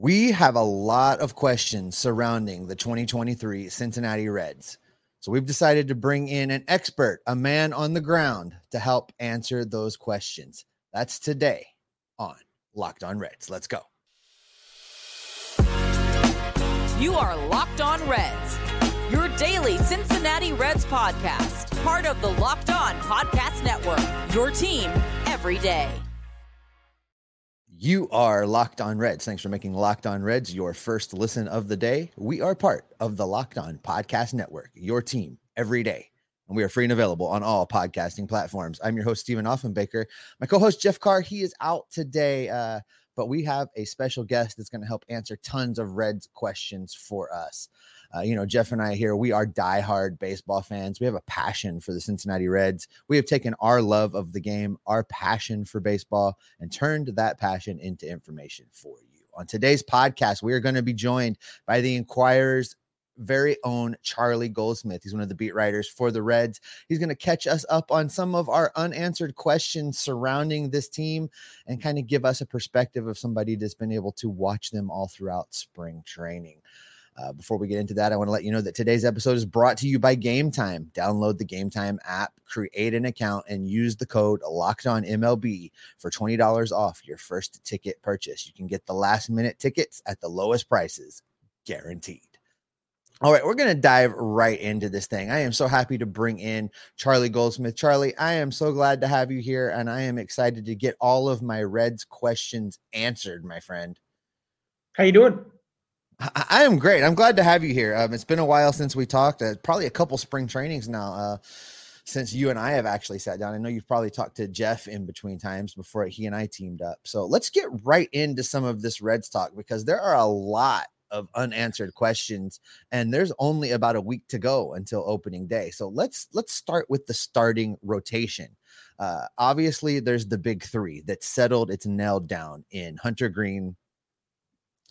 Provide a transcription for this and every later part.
We have a lot of questions surrounding the 2023 Cincinnati Reds. So we've decided to bring in an expert, a man on the ground to help answer those questions. That's today on Locked On Reds. Let's go. You are Locked On Reds, your daily Cincinnati Reds podcast, part of the Locked On Podcast Network, your team every day. You are Locked On Reds. Thanks for making Locked On Reds your first listen of the day. We are part of the Locked On Podcast Network, your team every day. And we are free and available on all podcasting platforms. I'm your host, Stephen Offenbaker. My co host, Jeff Carr, he is out today, uh, but we have a special guest that's going to help answer tons of Reds questions for us. Uh, you know, Jeff and I here, we are diehard baseball fans. We have a passion for the Cincinnati Reds. We have taken our love of the game, our passion for baseball, and turned that passion into information for you. On today's podcast, we are going to be joined by the Enquirer's very own Charlie Goldsmith. He's one of the beat writers for the Reds. He's going to catch us up on some of our unanswered questions surrounding this team and kind of give us a perspective of somebody that's been able to watch them all throughout spring training. Uh, before we get into that, I want to let you know that today's episode is brought to you by Game Time. Download the Game Time app, create an account, and use the code Locked On MLB for twenty dollars off your first ticket purchase. You can get the last minute tickets at the lowest prices, guaranteed. All right, we're going to dive right into this thing. I am so happy to bring in Charlie Goldsmith. Charlie, I am so glad to have you here, and I am excited to get all of my Reds questions answered, my friend. How you doing? I, I am great. I'm glad to have you here. Um, it's been a while since we talked. Uh, probably a couple spring trainings now. Uh, since you and I have actually sat down. I know you've probably talked to Jeff in between times before he and I teamed up. So let's get right into some of this Reds talk because there are a lot of unanswered questions and there's only about a week to go until opening day. So let's let's start with the starting rotation. Uh, obviously, there's the big three that's settled. It's nailed down in Hunter Greene,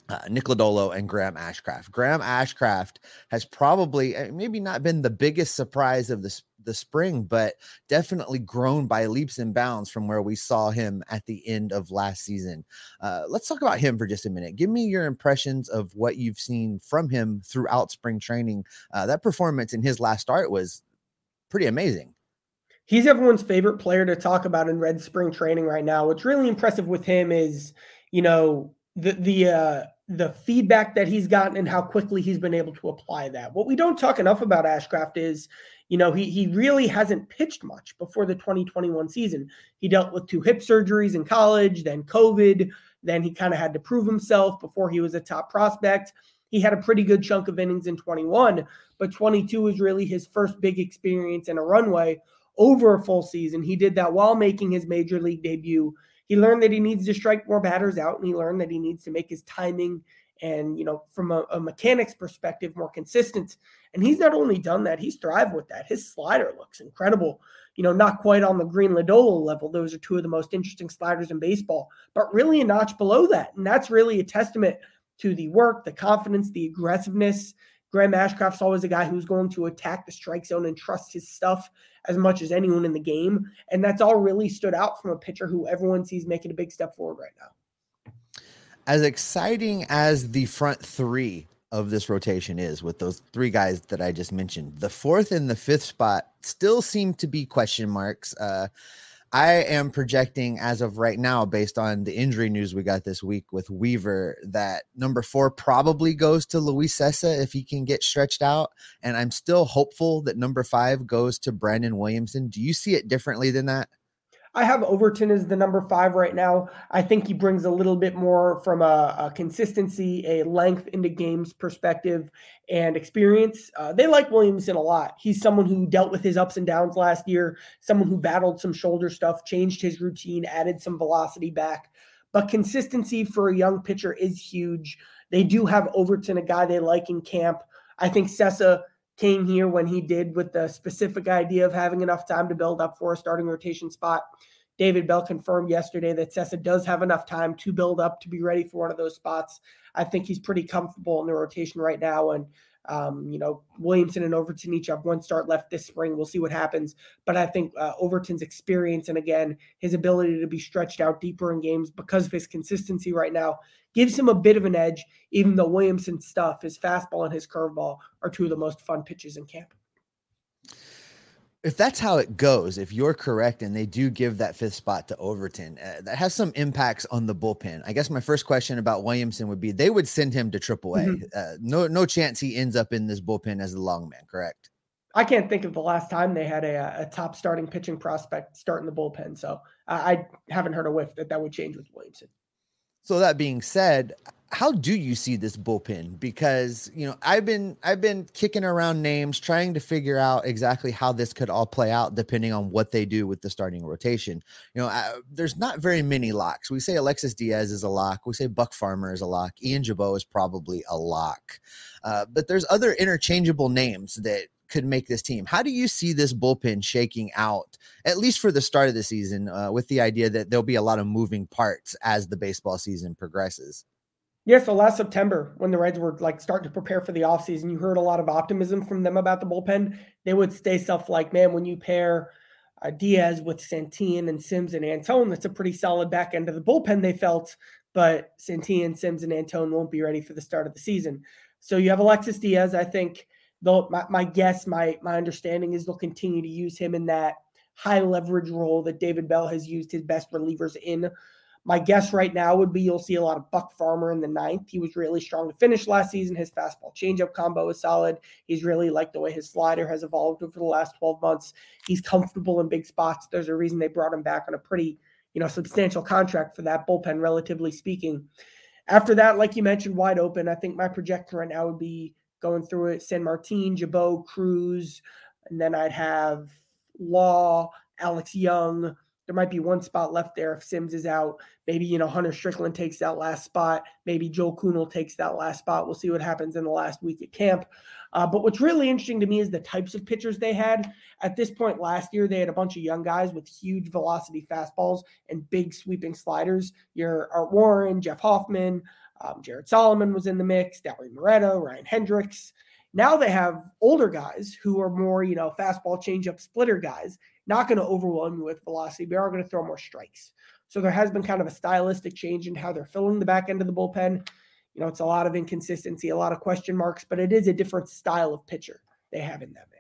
uh, Nick Lodolo and Graham Ashcraft. Graham Ashcraft has probably uh, maybe not been the biggest surprise of the, the spring, but definitely grown by leaps and bounds from where we saw him at the end of last season. Uh, let's talk about him for just a minute. Give me your impressions of what you've seen from him throughout spring training. Uh, that performance in his last start was pretty amazing. He's everyone's favorite player to talk about in red spring training right now. What's really impressive with him is, you know, the the uh the feedback that he's gotten and how quickly he's been able to apply that. What we don't talk enough about Ashcraft is, you know, he he really hasn't pitched much before the 2021 season. He dealt with two hip surgeries in college, then COVID, then he kind of had to prove himself before he was a top prospect. He had a pretty good chunk of innings in 21, but 22 was really his first big experience in a runway over a full season. He did that while making his major league debut he learned that he needs to strike more batters out and he learned that he needs to make his timing and you know from a, a, mechanics perspective more consistent. And he's not only done that he's thrived with that. His slider looks incredible. You know not quite on the Greene Lodolo level. Those are two of the most interesting sliders in baseball but really a notch below that. And that's really a testament to the work the confidence the aggressiveness Graham Ashcraft's always a guy who's going to attack the strike zone and trust his stuff as much as anyone in the game. And that's all really stood out from a pitcher who everyone sees making a big step forward right now. As exciting as the front three of this rotation is with those three guys that I just mentioned, the fourth and the fifth spot still seem to be question marks. Uh, I am projecting as of right now, based on the injury news we got this week with Weaver, that number four probably goes to Luis Cessa if he can get stretched out. And I'm still hopeful that number five goes to Brandon Williamson. Do you see it differently than that? I have Overton as the number five right now. I think he brings a little bit more from a, a consistency, a length into games perspective, and experience. Uh, they like Williamson a lot. He's someone who dealt with his ups and downs last year, someone who battled some shoulder stuff, changed his routine, added some velocity back. But consistency for a young pitcher is huge. They do have Overton, a guy they like in camp. I think Cessa came here when he did with the specific idea of having enough time to build up for a starting rotation spot. David Bell confirmed yesterday that Cessa does have enough time to build up to be ready for one of those spots. I think he's pretty comfortable in the rotation right now. And, um, you know, Williamson and Overton each have one start left this spring. We'll see what happens. But I think uh, Overton's experience and, again, his ability to be stretched out deeper in games because of his consistency right now gives him a bit of an edge, even though Williamson's stuff, his fastball and his curveball, are two of the most fun pitches in camp. If that's how it goes, if you're correct and they do give that fifth spot to Overton, uh, that has some impacts on the bullpen. I guess my first question about Williamson would be they would send him to AAA. Mm-hmm. Uh, no, no chance he ends up in this bullpen as the long man, correct? I can't think of the last time they had a, a top starting pitching prospect start in the bullpen. So I, I haven't heard a whiff that that would change with Williamson. So that being said, how do you see this bullpen? Because you know, I've been I've been kicking around names, trying to figure out exactly how this could all play out, depending on what they do with the starting rotation. You know, I, there's not very many locks. We say Alexis Diaz is a lock. We say Buck Farmer is a lock. Ian Gibaut is probably a lock. Uh, but there's other interchangeable names that could make this team. How do you see this bullpen shaking out, at least for the start of the season, uh, with the idea that there'll be a lot of moving parts as the baseball season progresses? Yeah, so last September, when the Reds were like starting to prepare for the offseason, you heard a lot of optimism from them about the bullpen. They would say stuff like, man, when you pair uh, Diaz with Santillan and Sims and Antone, that's a pretty solid back end of the bullpen, they felt. But Santillan, Sims, and Antone won't be ready for the start of the season. So you have Alexis Diaz, I think Though my, my guess, my my understanding is they'll continue to use him in that high leverage role that David Bell has used his best relievers in. My guess right now would be you'll see a lot of Buck Farmer in the ninth. He was really strong to finish last season. His fastball changeup combo is solid. He's really liked the way his slider has evolved over the last 12 months. He's comfortable in big spots. There's a reason they brought him back on a pretty, you know, substantial contract for that bullpen, relatively speaking. After that, like you mentioned, wide open. I think my projection right now would be going through it. San Martin, Gibaut, Cruz, and then I'd have Law, Alex Young. There might be one spot left there if Sims is out. Maybe, you know, Hunter Strickland takes that last spot. Maybe Joe Kuhnel takes that last spot. We'll see what happens in the last week at camp. Uh, but what's really interesting to me is the types of pitchers they had. At this point last year, they had a bunch of young guys with huge velocity fastballs and big sweeping sliders. Your Art Warren, Jeff Hoffman, um, Jared Solomon was in the mix, Dauri Moreta, Ryan Hendrix. Now they have older guys who are more, you know, fastball changeup splitter guys, not going to overwhelm you with velocity, but are going to throw more strikes. So there has been kind of a stylistic change in how they're filling the back end of the bullpen. You know, it's a lot of inconsistency, a lot of question marks, but it is a different style of pitcher they have in that mix.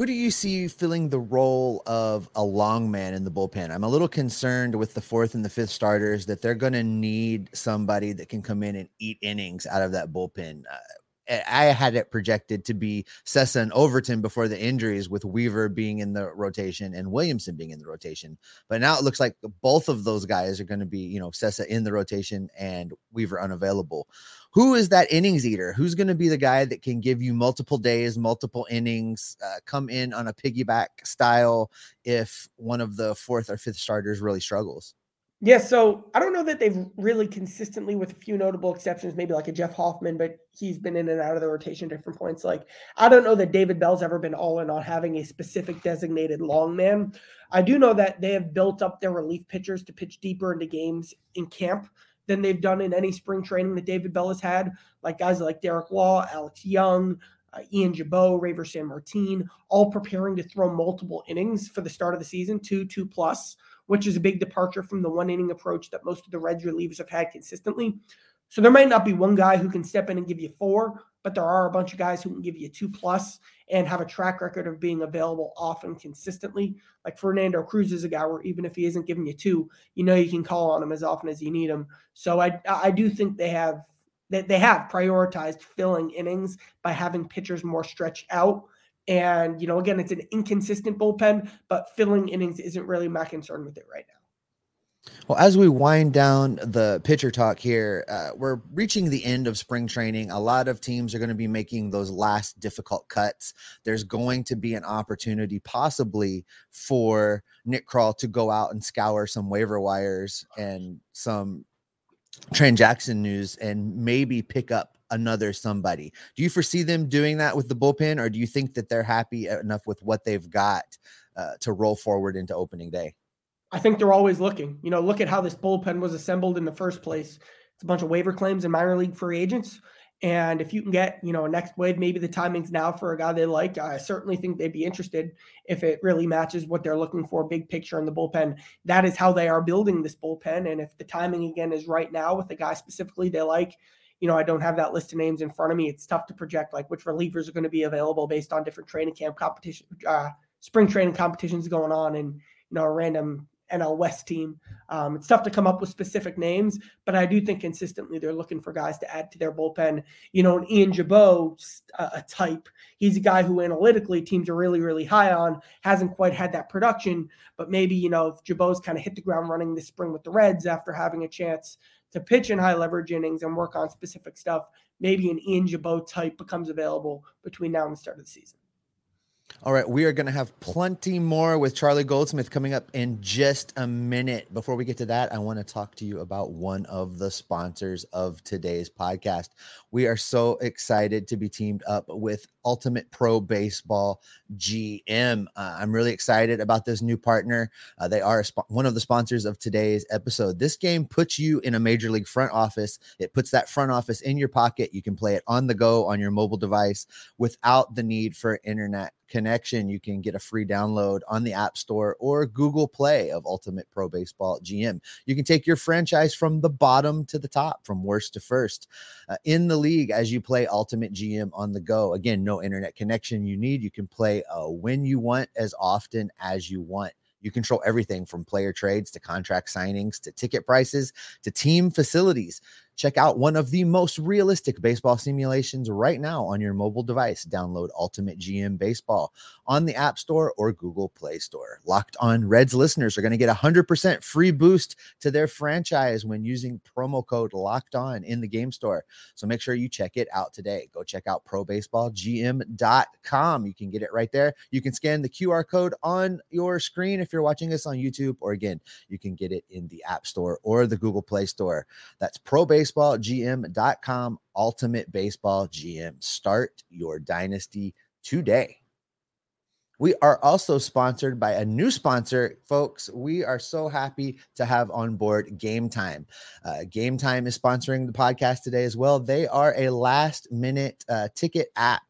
Who do you see filling the role of a long man in the bullpen? I'm a little concerned with the fourth and the fifth starters that they're going to need somebody that can come in and eat innings out of that bullpen. Uh, I had it projected to be Cessa and Overton before the injuries, with Weaver being in the rotation and Williamson being in the rotation. But now it looks like both of those guys are going to be, you know, Cessa in the rotation and Weaver unavailable. Who is that innings eater? Who's going to be the guy that can give you multiple days, multiple innings, uh, come in on a piggyback style if one of the fourth or fifth starters really struggles? Yeah, so I don't know that they've really consistently, with a few notable exceptions, maybe like a Jeff Hoffman, but he's been in and out of the rotation at different points. Like, I don't know that David Bell's ever been all in on having a specific designated long man. I do know that they have built up their relief pitchers to pitch deeper into games in camp than they've done in any spring training that David Bell has had. Like guys like Derek Law, Alex Young, uh, Ian Gibaut, San Martin, all preparing to throw multiple innings for the start of the season, two, two plus which is a big departure from the one inning approach that most of the Reds relievers have had consistently. So there might not be one guy who can step in and give you four, but there are a bunch of guys who can give you two plus and have a track record of being available often consistently. Like Fernando Cruz is a guy where even if he isn't giving you two, you know you can call on him as often as you need him. So I I do think they have that they have prioritized filling innings by having pitchers more stretched out And, you know, again, it's an inconsistent bullpen, but filling innings isn't really my concern with it right now. Well, as we wind down the pitcher talk here, uh, we're reaching the end of spring training. A lot of teams are going to be making those last difficult cuts. There's going to be an opportunity, possibly, for Nick Krall to go out and scour some waiver wires and some transaction news and maybe pick up another somebody. Do you foresee them doing that with the bullpen, or do you think that they're happy enough with what they've got uh, to roll forward into opening day? I think they're always looking. You know, look at how this bullpen was assembled in the first place. It's a bunch of waiver claims and minor league free agents. And if you can get, you know, a next wave, maybe the timing's now for a guy they like. I certainly think they'd be interested if it really matches what they're looking for, big picture in the bullpen. That is how they are building this bullpen. And if the timing again is right now with a guy specifically they like, you know, I don't have that list of names in front of me. It's tough to project like which relievers are going to be available based on different training camp competition, uh, spring training competitions going on, and you know, a random NL West team. Um, it's tough to come up with specific names, but I do think consistently they're looking for guys to add to their bullpen. You know, an Ian Gibaut, a, a type, he's a guy who analytically teams are really, really high on, hasn't quite had that production, but maybe, you know, if Gibaut's kind of hit the ground running this spring with the Reds after having a chance to pitch in high leverage innings and work on specific stuff, maybe an Ian Gibaut type becomes available between now and the start of the season. All right, we are going to have plenty more with Charlie Goldsmith coming up in just a minute. Before we get to that, I want to talk to you about one of the sponsors of today's podcast. We are so excited to be teamed up with Ultimate Pro Baseball GM. Uh, I'm really excited about this new partner. Uh, they are sp- one of the sponsors of today's episode. This game puts you in a major league front office. It puts that front office in your pocket. You can play it on the go on your mobile device without the need for internet connection, you can get a free download on the App Store or Google Play of Ultimate Pro Baseball GM. You can take your franchise from the bottom to the top, from worst to first, uh, in the league as you play Ultimate GM on the go. Again, no internet connection you need. You can play uh, when you want, as often as you want. You control everything from player trades to contract signings to ticket prices to team facilities. Check out one of the most realistic baseball simulations right now on your mobile device. Download Ultimate GM Baseball on the App Store or Google Play Store. Locked on Reds listeners are going to get a 100% free boost to their franchise when using promo code Locked On in the game store. So make sure you check it out today. Go check out probaseballgm.com. You can get it right there. You can scan the QR code on your screen if you're watching us on YouTube, or again, you can get it in the App Store or the Google Play Store. That's Pro Baseball baseballgm.com ultimate baseball gm start your dynasty today we are also sponsored by a new sponsor, folks. We are so happy to have on board Game Time. Uh, Game Time is sponsoring the podcast today as well. They are a last minute uh, ticket app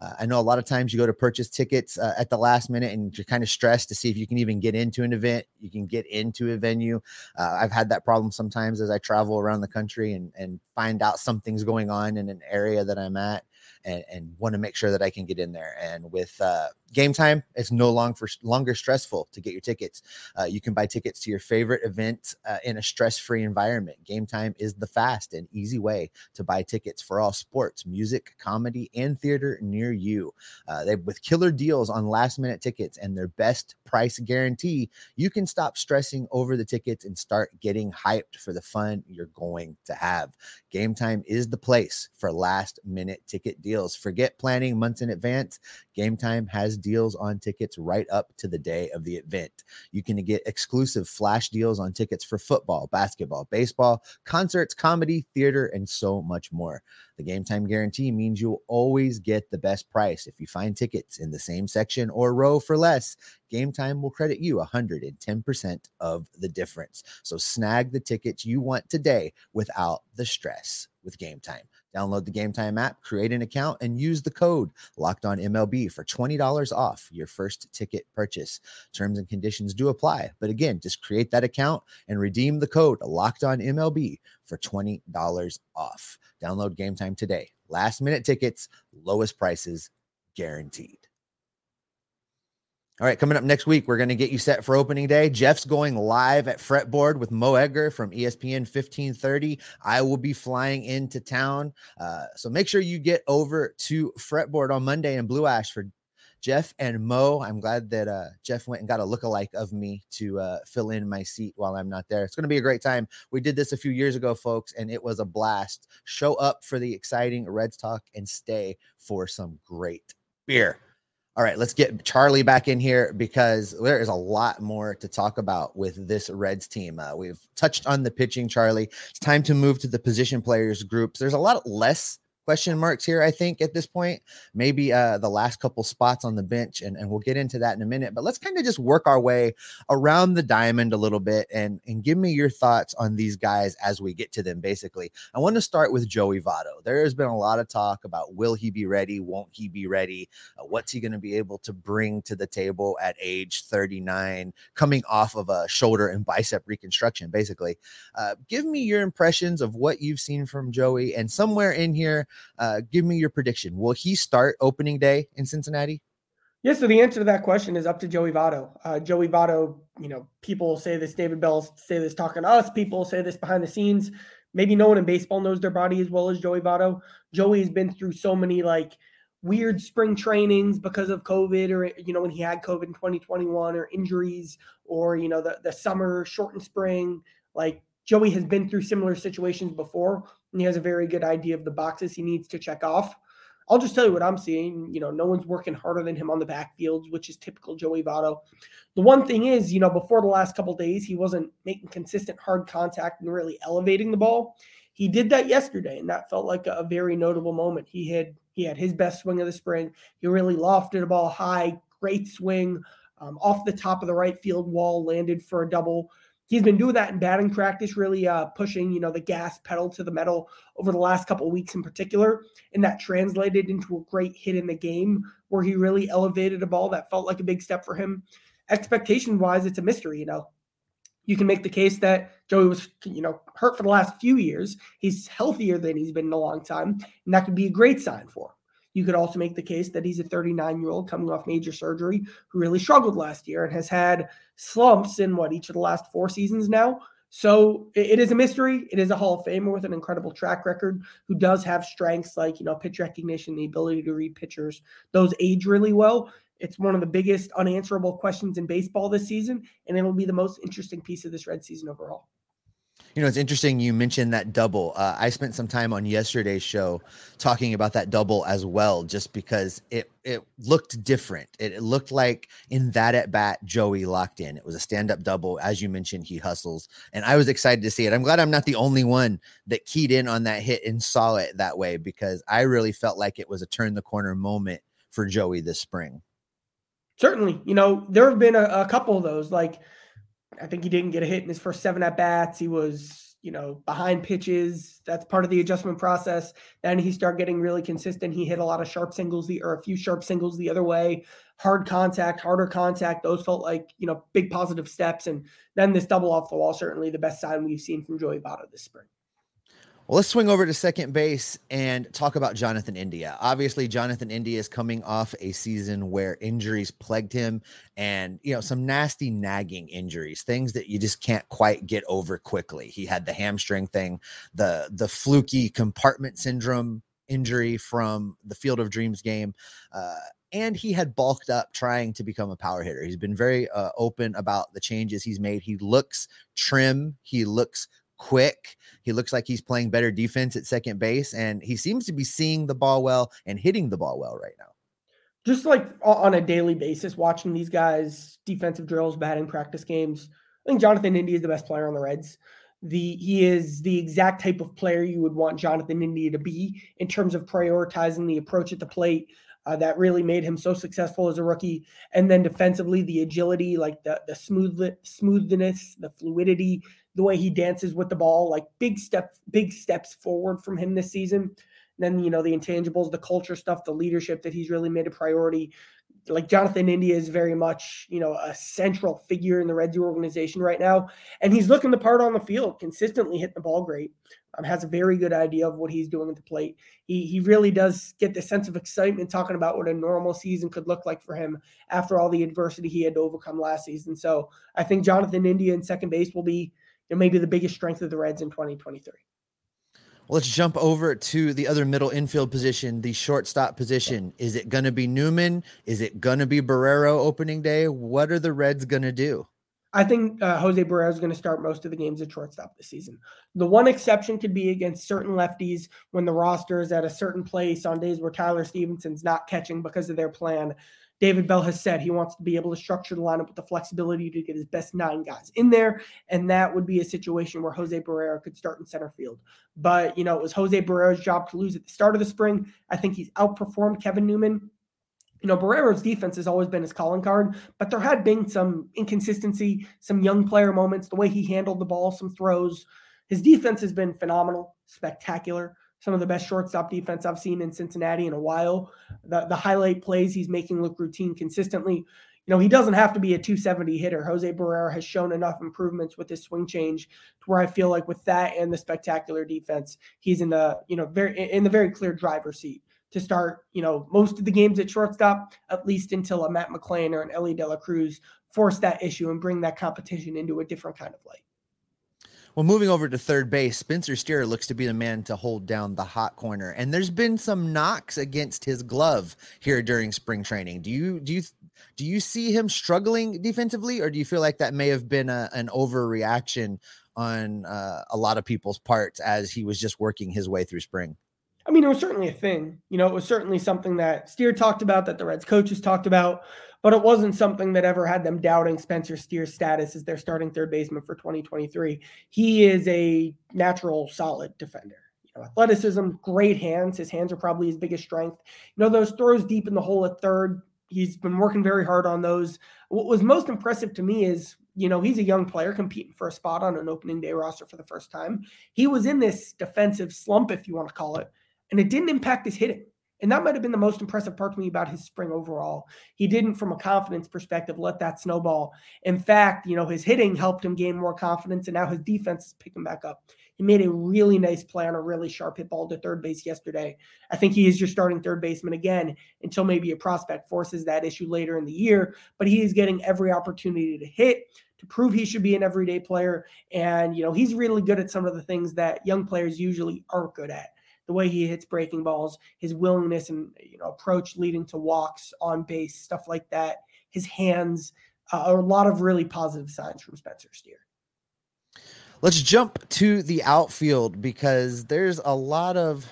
uh, I know a lot of times you go to purchase tickets uh, at the last minute and you're kind of stressed to see if you can even get into an event. You can get into a venue. Uh, I've had that problem sometimes as I travel around the country and, and find out something's going on in an area that I'm at and, and want to make sure that I can get in there. And with uh, game time, is no long for longer stressful to get your tickets. Uh, you can buy tickets to your favorite event uh, in a stress-free environment. Game time is the fast and easy way to buy tickets for all sports, music, comedy, and theater near you. Uh, they with killer deals on last-minute tickets and their best price guarantee. You can stop stressing over the tickets and start getting hyped for the fun you're going to have. Game time is the place for last-minute ticket deals. Forget planning months in advance. Game time has deals on tickets right up to the day of the event. You can get exclusive flash deals on tickets for football, basketball, baseball, concerts, comedy, theater, and so much more. The game time guarantee means you'll always get the best price. If you find tickets in the same section or row for less, Game Time will credit you 110% of the difference. So snag the tickets you want today without the stress with Game Time. Download the Game Time app, create an account, and use the code Locked On MLB for $20 off your first ticket purchase. Terms and conditions do apply. But again, just create that account and redeem the code Locked On MLB for $20 off. Download Game Time today. Last minute tickets, lowest prices guaranteed. All right, coming up next week, we're going to get you set for opening day. Jeff's going live at Fretboard with Mo Egger from ESPN 1530. I will be flying into town. Uh, so make sure you get over to Fretboard on Monday in Blue Ash for Jeff and Mo. I'm glad that uh, Jeff went and got a lookalike of me to uh, fill in my seat while I'm not there. It's going to be a great time. We did this a few years ago, folks, and it was a blast. Show up for the exciting Reds talk and stay for some great beer. All right, let's get Charlie back in here because there is a lot more to talk about with this Reds team. Uh, we've touched on the pitching, Charlie. It's time to move to the position players groups. There's a lot less question marks here, I think, at this point. Maybe uh, the last couple spots on the bench, and, and we'll get into that in a minute. But let's kind of just work our way around the diamond a little bit and, and give me your thoughts on these guys as we get to them, basically. I want to start with Joey Votto. There has been a lot of talk about will he be ready? Won't he be ready? Uh, what's he going to be able to bring to the table at age 39, coming off of a shoulder and bicep reconstruction, basically? Uh, give me your impressions of what you've seen from Joey. And somewhere in here, uh, give me your prediction. Will he start opening day in Cincinnati? Yeah, so the answer to that question is up to Joey Votto. Uh, Joey Votto, you know, people say this, David Bell say this talking to us, people say this behind the scenes. Maybe no one in baseball knows their body as well as Joey Votto. Joey's been through so many like weird spring trainings because of COVID or, you know, when he had COVID in 2021 or injuries or, you know, the, the summer shortened spring. Like Joey has been through similar situations before and he has a very good idea of the boxes he needs to check off. I'll just tell you what I'm seeing. You know, no one's working harder than him on the backfields, which is typical Joey Votto. The one thing is, you know, before the last couple days, he wasn't making consistent hard contact and really elevating the ball. He did that yesterday, and that felt like a, very notable moment. He had he had his best swing of the spring. He really lofted a ball high, great swing um, off the top of the right field wall, landed for a double he's been doing that in batting practice, really uh, pushing you know the gas pedal to the metal over the last couple of weeks in particular, and that translated into a great hit in the game where he really elevated a ball that felt like a big step for him. Expectation wise, it's a mystery. You know, you can make the case that Joey was you know hurt for the last few years. He's healthier than he's been in a long time, and that could be a great sign for him. You could also make the case that he's a 39 year old coming off major surgery who really struggled last year and has had slumps in what each of the last four seasons now. So it is a mystery. It is a Hall of Famer with an incredible track record who does have strengths like, you know, pitch recognition, the ability to read pitchers. Those age really well. It's one of the biggest unanswerable questions in baseball this season, and it'll be the most interesting piece of this red season overall. You know, it's interesting you mentioned that double. Uh, I spent some time on yesterday's show talking about that double as well, just because it it looked different. It, it looked like in that at bat, Joey locked in. It was a stand up double, as you mentioned. He hustles, and I was excited to see it. I'm glad I'm not the only one that keyed in on that hit and saw it that way because I really felt like it was a turn the corner moment for Joey this spring. Certainly, you know there have been a, a couple of those like I think he didn't get a hit in his first seven at bats. He was, you know, behind pitches. That's part of the adjustment process. Then he started getting really consistent. He hit a lot of sharp singles, the or a few sharp singles the other way. Hard contact, harder contact. Those felt like you know big positive steps. And then this double off the wall, certainly the best sign we've seen from Joey Votto this spring. Well, let's swing over to second base and talk about Jonathan India. Obviously, Jonathan India is coming off a season where injuries plagued him and, you know, some nasty nagging injuries, things that you just can't quite get over quickly. He had the hamstring thing, the the fluky compartment syndrome injury from the Field of Dreams game. Uh, and he had bulked up trying to become a power hitter. He's been very uh, open about the changes he's made. He looks trim, he looks quick. He looks like he's playing better defense at second base, and he seems to be seeing the ball well and hitting the ball well right now. Just like on a daily basis, watching these guys' defensive drills, batting practice games, I think Jonathan India is the best player on the Reds. The he is the exact type of player you would want Jonathan India to be in terms of prioritizing the approach at the plate. Uh, that really made him so successful as a rookie. And then defensively, the agility, like the the smooth smoothness, the fluidity, the way he dances with the ball, like big step, big steps forward from him this season. And then you know the intangibles, the culture stuff, the leadership that he's really made a priority. Like Jonathan India is very much you know a central figure in the Reds organization right now, and he's looking the part on the field, consistently hitting the ball great. Um, has a very good idea of what he's doing at the plate. He he really does get the sense of excitement talking about what a normal season could look like for him after all the adversity he had to overcome last season. So I think Jonathan India in second base will be know, maybe the biggest strength of the Reds in 2023. let's jump over to the other middle infield position, the shortstop position. Is it going to be Newman? Is it going to be Barrero opening day? What are the Reds going to do? I think uh, Jose Barrero is going to start most of the games at shortstop this season. The one exception could be against certain lefties when the roster is at a certain place on days where Tyler Stephenson's not catching because of their plan. David Bell has said he wants to be able to structure the lineup with the flexibility to get his best nine guys in there. And that would be a situation where Jose Barrero could start in center field. But, you know, it was Jose Barrero's job to lose at the start of the spring. I think he's outperformed Kevin Newman. You know, Barrero's defense has always been his calling card, but there had been some inconsistency, some young player moments, the way he handled the ball, some throws. His defense has been phenomenal, spectacular some of the best shortstop defense I've seen in Cincinnati in a while. The, the highlight plays he's making look routine consistently. You know, he doesn't have to be a 270 hitter. Jose Barrero has shown enough improvements with his swing change to where I feel like with that and the spectacular defense, he's in the, you know, very in the very clear driver's seat to start, you know, most of the games at shortstop, at least until a Matt McLain or an Elly De La Cruz force that issue and bring that competition into a different kind of light. Well, moving over to third base, Spencer Steer looks to be the man to hold down the hot corner. And there's been some knocks against his glove here during spring training. Do you do you do you see him struggling defensively, or do you feel like that may have been a, an overreaction on uh, a lot of people's parts as he was just working his way through spring? I mean, it was certainly a thing. You know, it was certainly something that Steer talked about, that the Reds coaches talked about but it wasn't something that ever had them doubting Spencer Steer's status as their starting third baseman for 2023. He is a natural, solid defender. You know, athleticism, great hands. His hands are probably his biggest strength. You know, those throws deep in the hole at third, he's been working very hard on those. What was most impressive to me is, you know, he's a young player competing for a spot on an opening day roster for the first time. He was in this defensive slump, if you want to call it, and it didn't impact his hitting. And that might have been the most impressive part to me about his spring overall. He didn't, from a confidence perspective, let that snowball. In fact, you know, his hitting helped him gain more confidence, and now his defense is picking back up. He made a really nice play on a really sharp hit ball to third base yesterday. I think he is your starting third baseman again until maybe a prospect forces that issue later in the year. But he is getting every opportunity to hit, to prove he should be an everyday player. And, you know, he's really good at some of the things that young players usually aren't good at the way he hits breaking balls, his willingness and you know approach leading to walks on base, stuff like that. His hands uh, a lot of really positive signs from Spencer Steer. Let's jump to the outfield because there's a lot of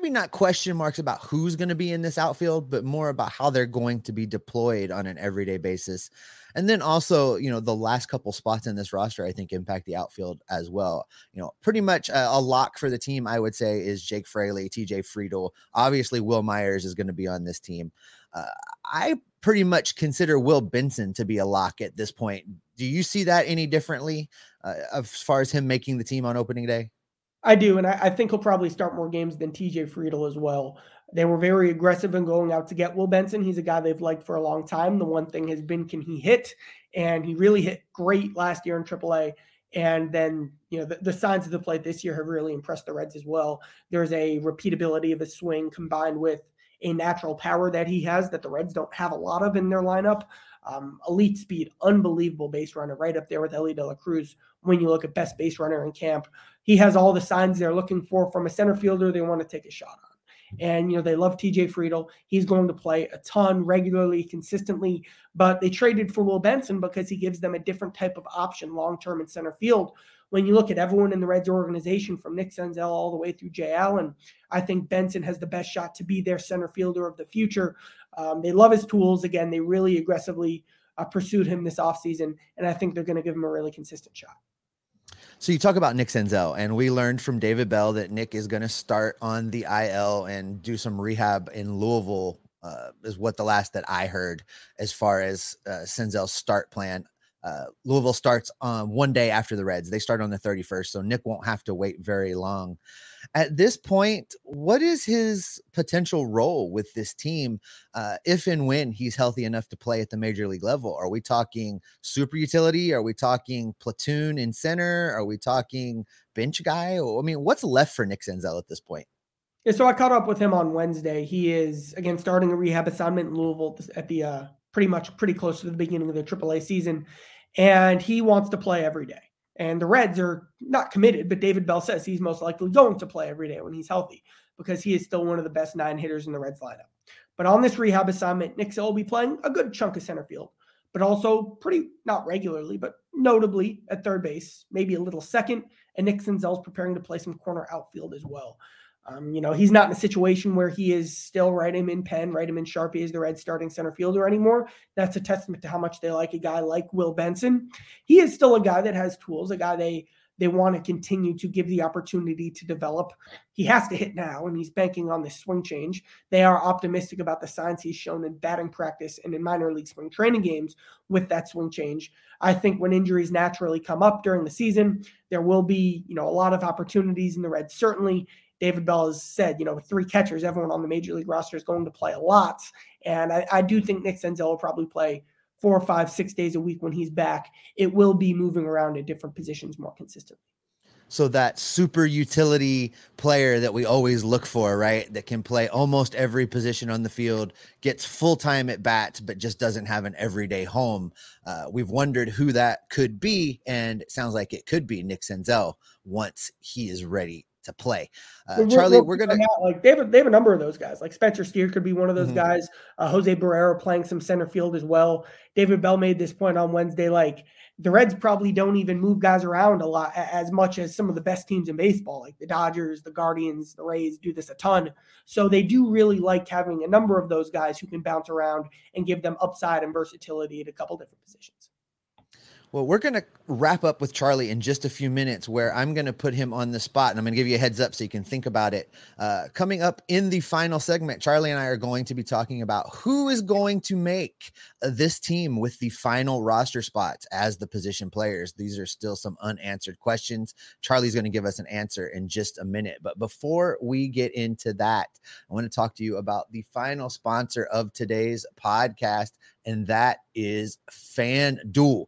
maybe not question marks about who's going to be in this outfield, but more about how they're going to be deployed on an everyday basis. And then also, you know, the last couple spots in this roster, I think, impact the outfield as well. You know, pretty much a, a lock for the team, I would say, is Jake Fraley, TJ Friedl. Obviously, Wil Myers is going to be on this team. Uh, I pretty much consider Will Benson to be a lock at this point. Do you see that any differently uh, as far as him making the team on opening day? I do, and I, I, think he'll probably start more games than TJ Friedl as well. They were very aggressive in going out to get Will Benson. He's a guy they've liked for a long time. The one thing has been, can he hit? And he really hit great last year in AAA. And then, you know, the, the signs of the plate this year have really impressed the Reds as well. There's a repeatability of his swing combined with a natural power that he has that the Reds don't have a lot of in their lineup. Um, elite speed, unbelievable base runner, right up there with Elly De La Cruz. When you look at best base runner in camp, he has all the signs they're looking for from a center fielder they want to take a shot on. And, you know, they love TJ Friedl. He's going to play a ton regularly, consistently. But they traded for Will Benson because he gives them a different type of option long term in center field. When you look at everyone in the Reds organization, from Nick Senzel all the way through Jay Allen, I think Benson has the best shot to be their center fielder of the future. Um, they love his tools. Again, they really aggressively uh, pursued him this offseason, and I think they're going to give him a really consistent shot. So you talk about Nick Senzel, and we learned from David Bell that Nick is going to start on the IL and do some rehab in Louisville. Uh, is what the last that I heard as far as uh, Senzel's start plan. Uh, Louisville starts um, one day after the Reds. They start on the 31st, so Nick won't have to wait very long. At this point, what is his potential role with this team uh, if and when he's healthy enough to play at the major league level? Are we talking super utility? Are we talking platoon in center? Are we talking bench guy? I mean, what's left for Nick Senzel at this point? Yeah, so I caught up with him on Wednesday. He is again starting a rehab assignment in Louisville at the uh, pretty much pretty close to the beginning of the AAA season, and he wants to play every day. And the Reds are not committed, but David Bell says he's most likely going to play every day when he's healthy because he is still one of the best nine hitters in the Reds lineup. But on this rehab assignment, Nick Senzel will be playing a good chunk of center field, but also pretty, not regularly, but notably at third base, maybe a little second. And Nick Senzel's preparing to play some corner outfield as well. Um, you know, he's not in a situation where he is still write him in pen, write him in Sharpie as the Red starting center fielder anymore. That's a testament to how much they like a guy like Will Benson. He is still a guy that has tools, a guy they they want to continue to give the opportunity to develop. He has to hit now, and he's banking on this swing change. They are optimistic about the signs he's shown in batting practice and in minor league spring training games with that swing change. I think when injuries naturally come up during the season, there will be, you know, a lot of opportunities in the Reds. Certainly, David Bell has said, you know, with three catchers, everyone on the major league roster is going to play a lot. And I, I do think Nick Senzel will probably play four or five, six days a week when he's back. It will be moving around at different positions more consistently. So that super utility player that we always look for, right? That can play almost every position on the field, gets full time at bats, but just doesn't have an everyday home. Uh, we've wondered who that could be, and it sounds like it could be Nick Senzel once he is ready to play. Uh, we're, Charlie, we're, we're gonna like they have they have a number of those guys. Like Spencer Steer could be one of those mm-hmm. guys. Uh, Jose Barrero playing some center field as well. David Bell made this point on Wednesday. Like the Reds probably don't even move guys around a lot as much as some of the best teams in baseball, like the Dodgers, the Guardians, the Rays do this a ton. So they do really like having a number of those guys who can bounce around and give them upside and versatility at a couple different positions. Well, we're going to wrap up with Charlie in just a few minutes, where I'm going to put him on the spot and I'm going to give you a heads up so you can think about it. Uh, coming up in the final segment, Charlie and I are going to be talking about who is going to make uh, this team with the final roster spots as the position players. These are still some unanswered questions. Charlie's going to give us an answer in just a minute. But before we get into that, I want to talk to you about the final sponsor of today's podcast, and that is FanDuel.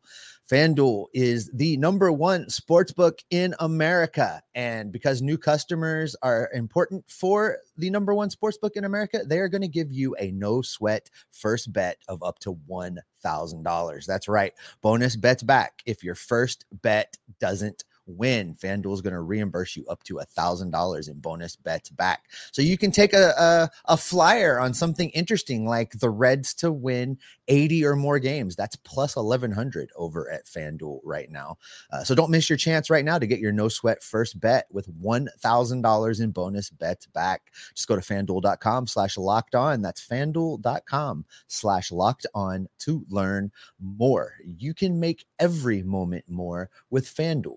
FanDuel is the number one sports book in America. And because new customers are important for the number one sports book in America, they are going to give you a no sweat first bet of up to $1,000. That's right. Bonus bets back if your first bet doesn't win, FanDuel is going to reimburse you up to a thousand dollars in bonus bets back. So you can take a, a, a flyer on something interesting like the Reds to win 80 or more games. That's plus 1100 over at FanDuel right now. Uh, so don't miss your chance right now to get your no sweat first bet with $1,000 in bonus bets back. Just go to fanduel.com slash locked on. That's fanduel.com slash locked on to learn more. You can make every moment more with FanDuel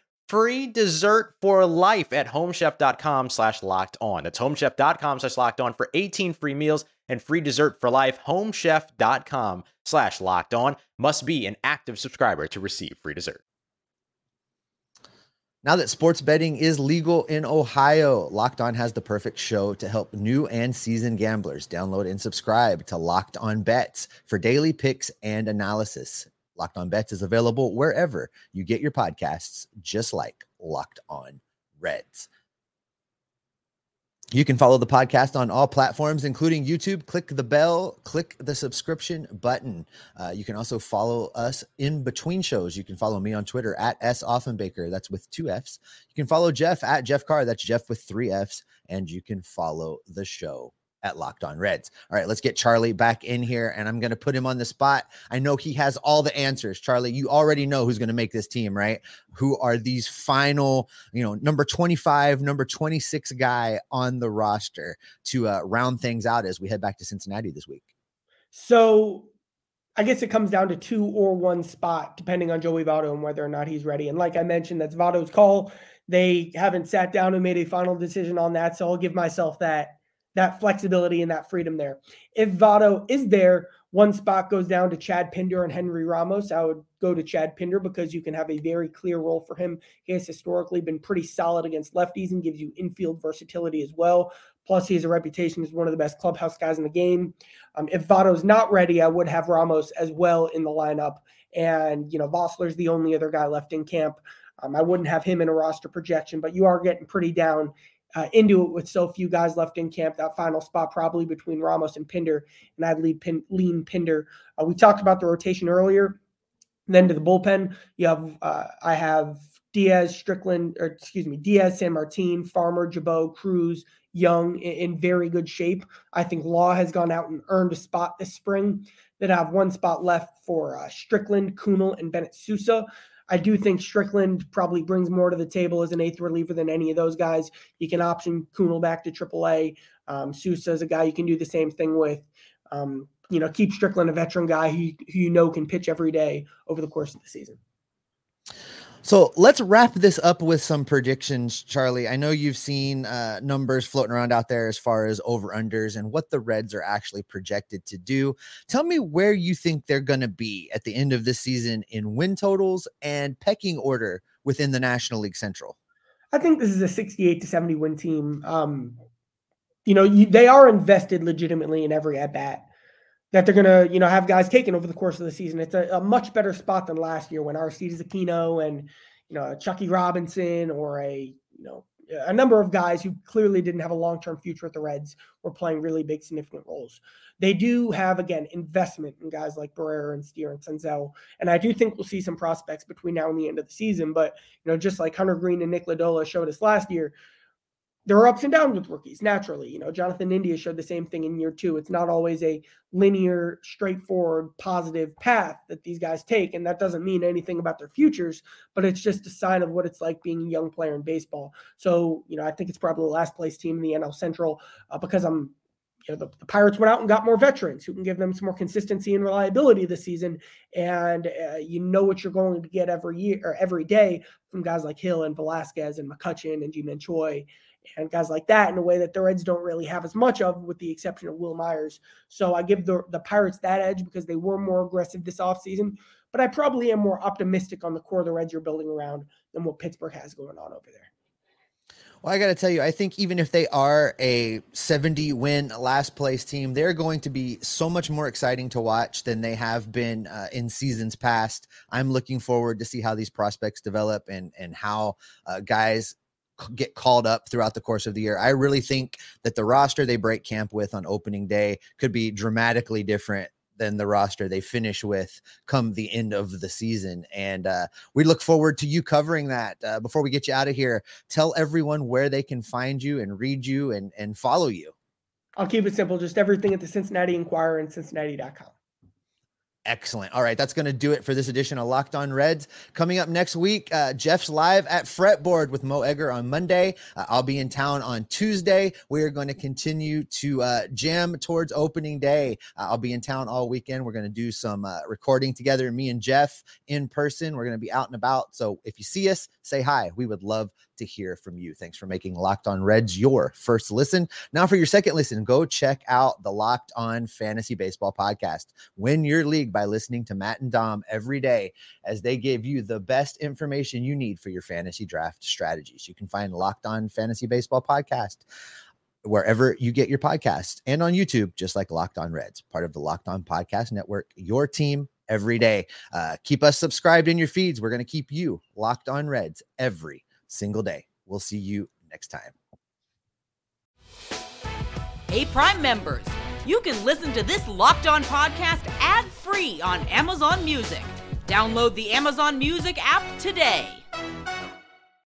free dessert for life at homechef.com slash locked on. That's homechef.com slash locked on for 18 free meals and free dessert for life. Homechef.com slash locked on must be an active subscriber to receive free dessert. Now that sports betting is legal in Ohio, Locked On has the perfect show to help new and seasoned gamblers. Download and subscribe to Locked On Bets for daily picks and analysis. Locked On Bets is available wherever you get your podcasts, just like Locked On Reds. You can follow the podcast on all platforms, including YouTube. Click the bell, click the subscription button. Uh, you can also follow us in between shows. You can follow me on Twitter at S Offenbaker. That's with two F's. You can follow Jeff at Jeff Carr. That's Jeff with three F's. And you can follow the show at Locked On Reds. All right, let's get Charlie back in here and I'm going to put him on the spot. I know he has all the answers. Charlie, you already know who's going to make this team, right? Who are these final, you know, number 25, number 26 guy on the roster to uh, round things out as we head back to Cincinnati this week? So I guess it comes down to two or one spot, depending on Joey Votto and whether or not he's ready. And like I mentioned, that's Votto's call. They haven't sat down and made a final decision on that, so I'll give myself that that flexibility and that freedom there. If Votto is there, one spot goes down to Chad Pinder and Henry Ramos. I would go to Chad Pinder because you can have a very clear role for him. He has historically been pretty solid against lefties and gives you infield versatility as well. Plus, he has a reputation as one of the best clubhouse guys in the game. Um, if Votto's not ready, I would have Ramos as well in the lineup. And, you know, Vosler's the only other guy left in camp. Um, I wouldn't have him in a roster projection, but you are getting pretty down uh, into it with so few guys left in camp. That final spot probably between Ramos and Pinder, and I'd lead Pin, lean Pinder. Uh, we talked about the rotation earlier. Then to the bullpen, you have uh, I have Diaz, Strickland, or excuse me, Diaz, Sanmartin, Farmer, Gibaut, Cruz, Young in, in, very good shape. I think Law has gone out and earned a spot this spring. Then I have one spot left for uh, Strickland, Kuhnel, and Bennett Sousa. I do think Strickland probably brings more to the table as an eighth reliever than any of those guys. You can option Kuhnel back to AAA. Um, Sousa is a guy you can do the same thing with. Um, you know, keep Strickland a veteran guy who, who you know can pitch every day over the course of the season. So let's wrap this up with some predictions, Charlie. I know you've seen uh, numbers floating around out there as far as over unders and what the Reds are actually projected to do. Tell me where you think they're going to be at the end of this season in win totals and pecking order within the National League Central. I think this is a 68 to 70 win team. Um, you know, you, they are invested legitimately in every at bat that they're going to, you know, have guys taken over the course of the season. It's a, a much better spot than last year when Aristides Aquino and, you know, Chuckie Robinson or a, you know, a number of guys who clearly didn't have a long-term future at the Reds were playing really big, significant roles. They do have, again, investment in guys like Barrero and Steer and Senzel. And I do think we'll see some prospects between now and the end of the season. But, you know, just like Hunter Greene and Nick Lodolo showed us last year, there are ups and downs with rookies naturally. You know, Jonathan India showed the same thing in year two. It's not always a linear, straightforward, positive path that these guys take. And that doesn't mean anything about their futures, but it's just a sign of what it's like being a young player in baseball. So, you know, I think it's probably the last place team in the NL Central uh, because I'm you know, the, the, Pirates went out and got more veterans who can give them some more consistency and reliability this season. And uh, you know what you're going to get every year or every day from guys like Hill and Velasquez and McCutchen and Ji-Man Choi and guys like that in a way that the Reds don't really have as much of, with the exception of Wil Myers. So I give the, the Pirates that edge because they were more aggressive this offseason. But I probably am more optimistic on the core of the Reds you're building around than what Pittsburgh has going on over there. Well, I got to tell you, I think even if they are a 70 win last place team, they're going to be so much more exciting to watch than they have been uh, in seasons past. I'm looking forward to see how these prospects develop and and how uh, guys get called up throughout the course of the year. I really think that the roster they break camp with on opening day could be dramatically different than the roster they finish with come the end of the season. And uh, we look forward to you covering that. Uh, before we get you out of here, tell everyone where they can find you and read you and, and follow you. I'll keep it simple. Just everything at the Cincinnati Enquirer and Cincinnati.com. Excellent. All right, that's going to do it for this edition of Locked On Reds. Coming up next week, uh, Jeff's live at Fretboard with Mo Egger on Monday. Uh, I'll be in town on Tuesday. We are going to continue to uh, jam towards opening day. Uh, I'll be in town all weekend. We're going to do some uh, recording together, me and Jeff in person. We're going to be out and about. So if you see us, say hi. We would love to hear from you. Thanks for making Locked On Reds your first listen. Now, for your second listen, go check out the Locked On Fantasy Baseball podcast. Win your league by listening to Matt and Dom every day as they give you the best information you need for your fantasy draft strategies. You can find Locked On Fantasy Baseball podcast wherever you get your podcasts and on YouTube, just like Locked On Reds, part of the Locked On Podcast Network, your team every day. Uh, keep us subscribed in your feeds. We're going to keep you locked on Reds every single day. We'll see you next time. Hey, Prime members, you can listen to this locked on podcast ad free on Amazon Music. Download the Amazon Music app today.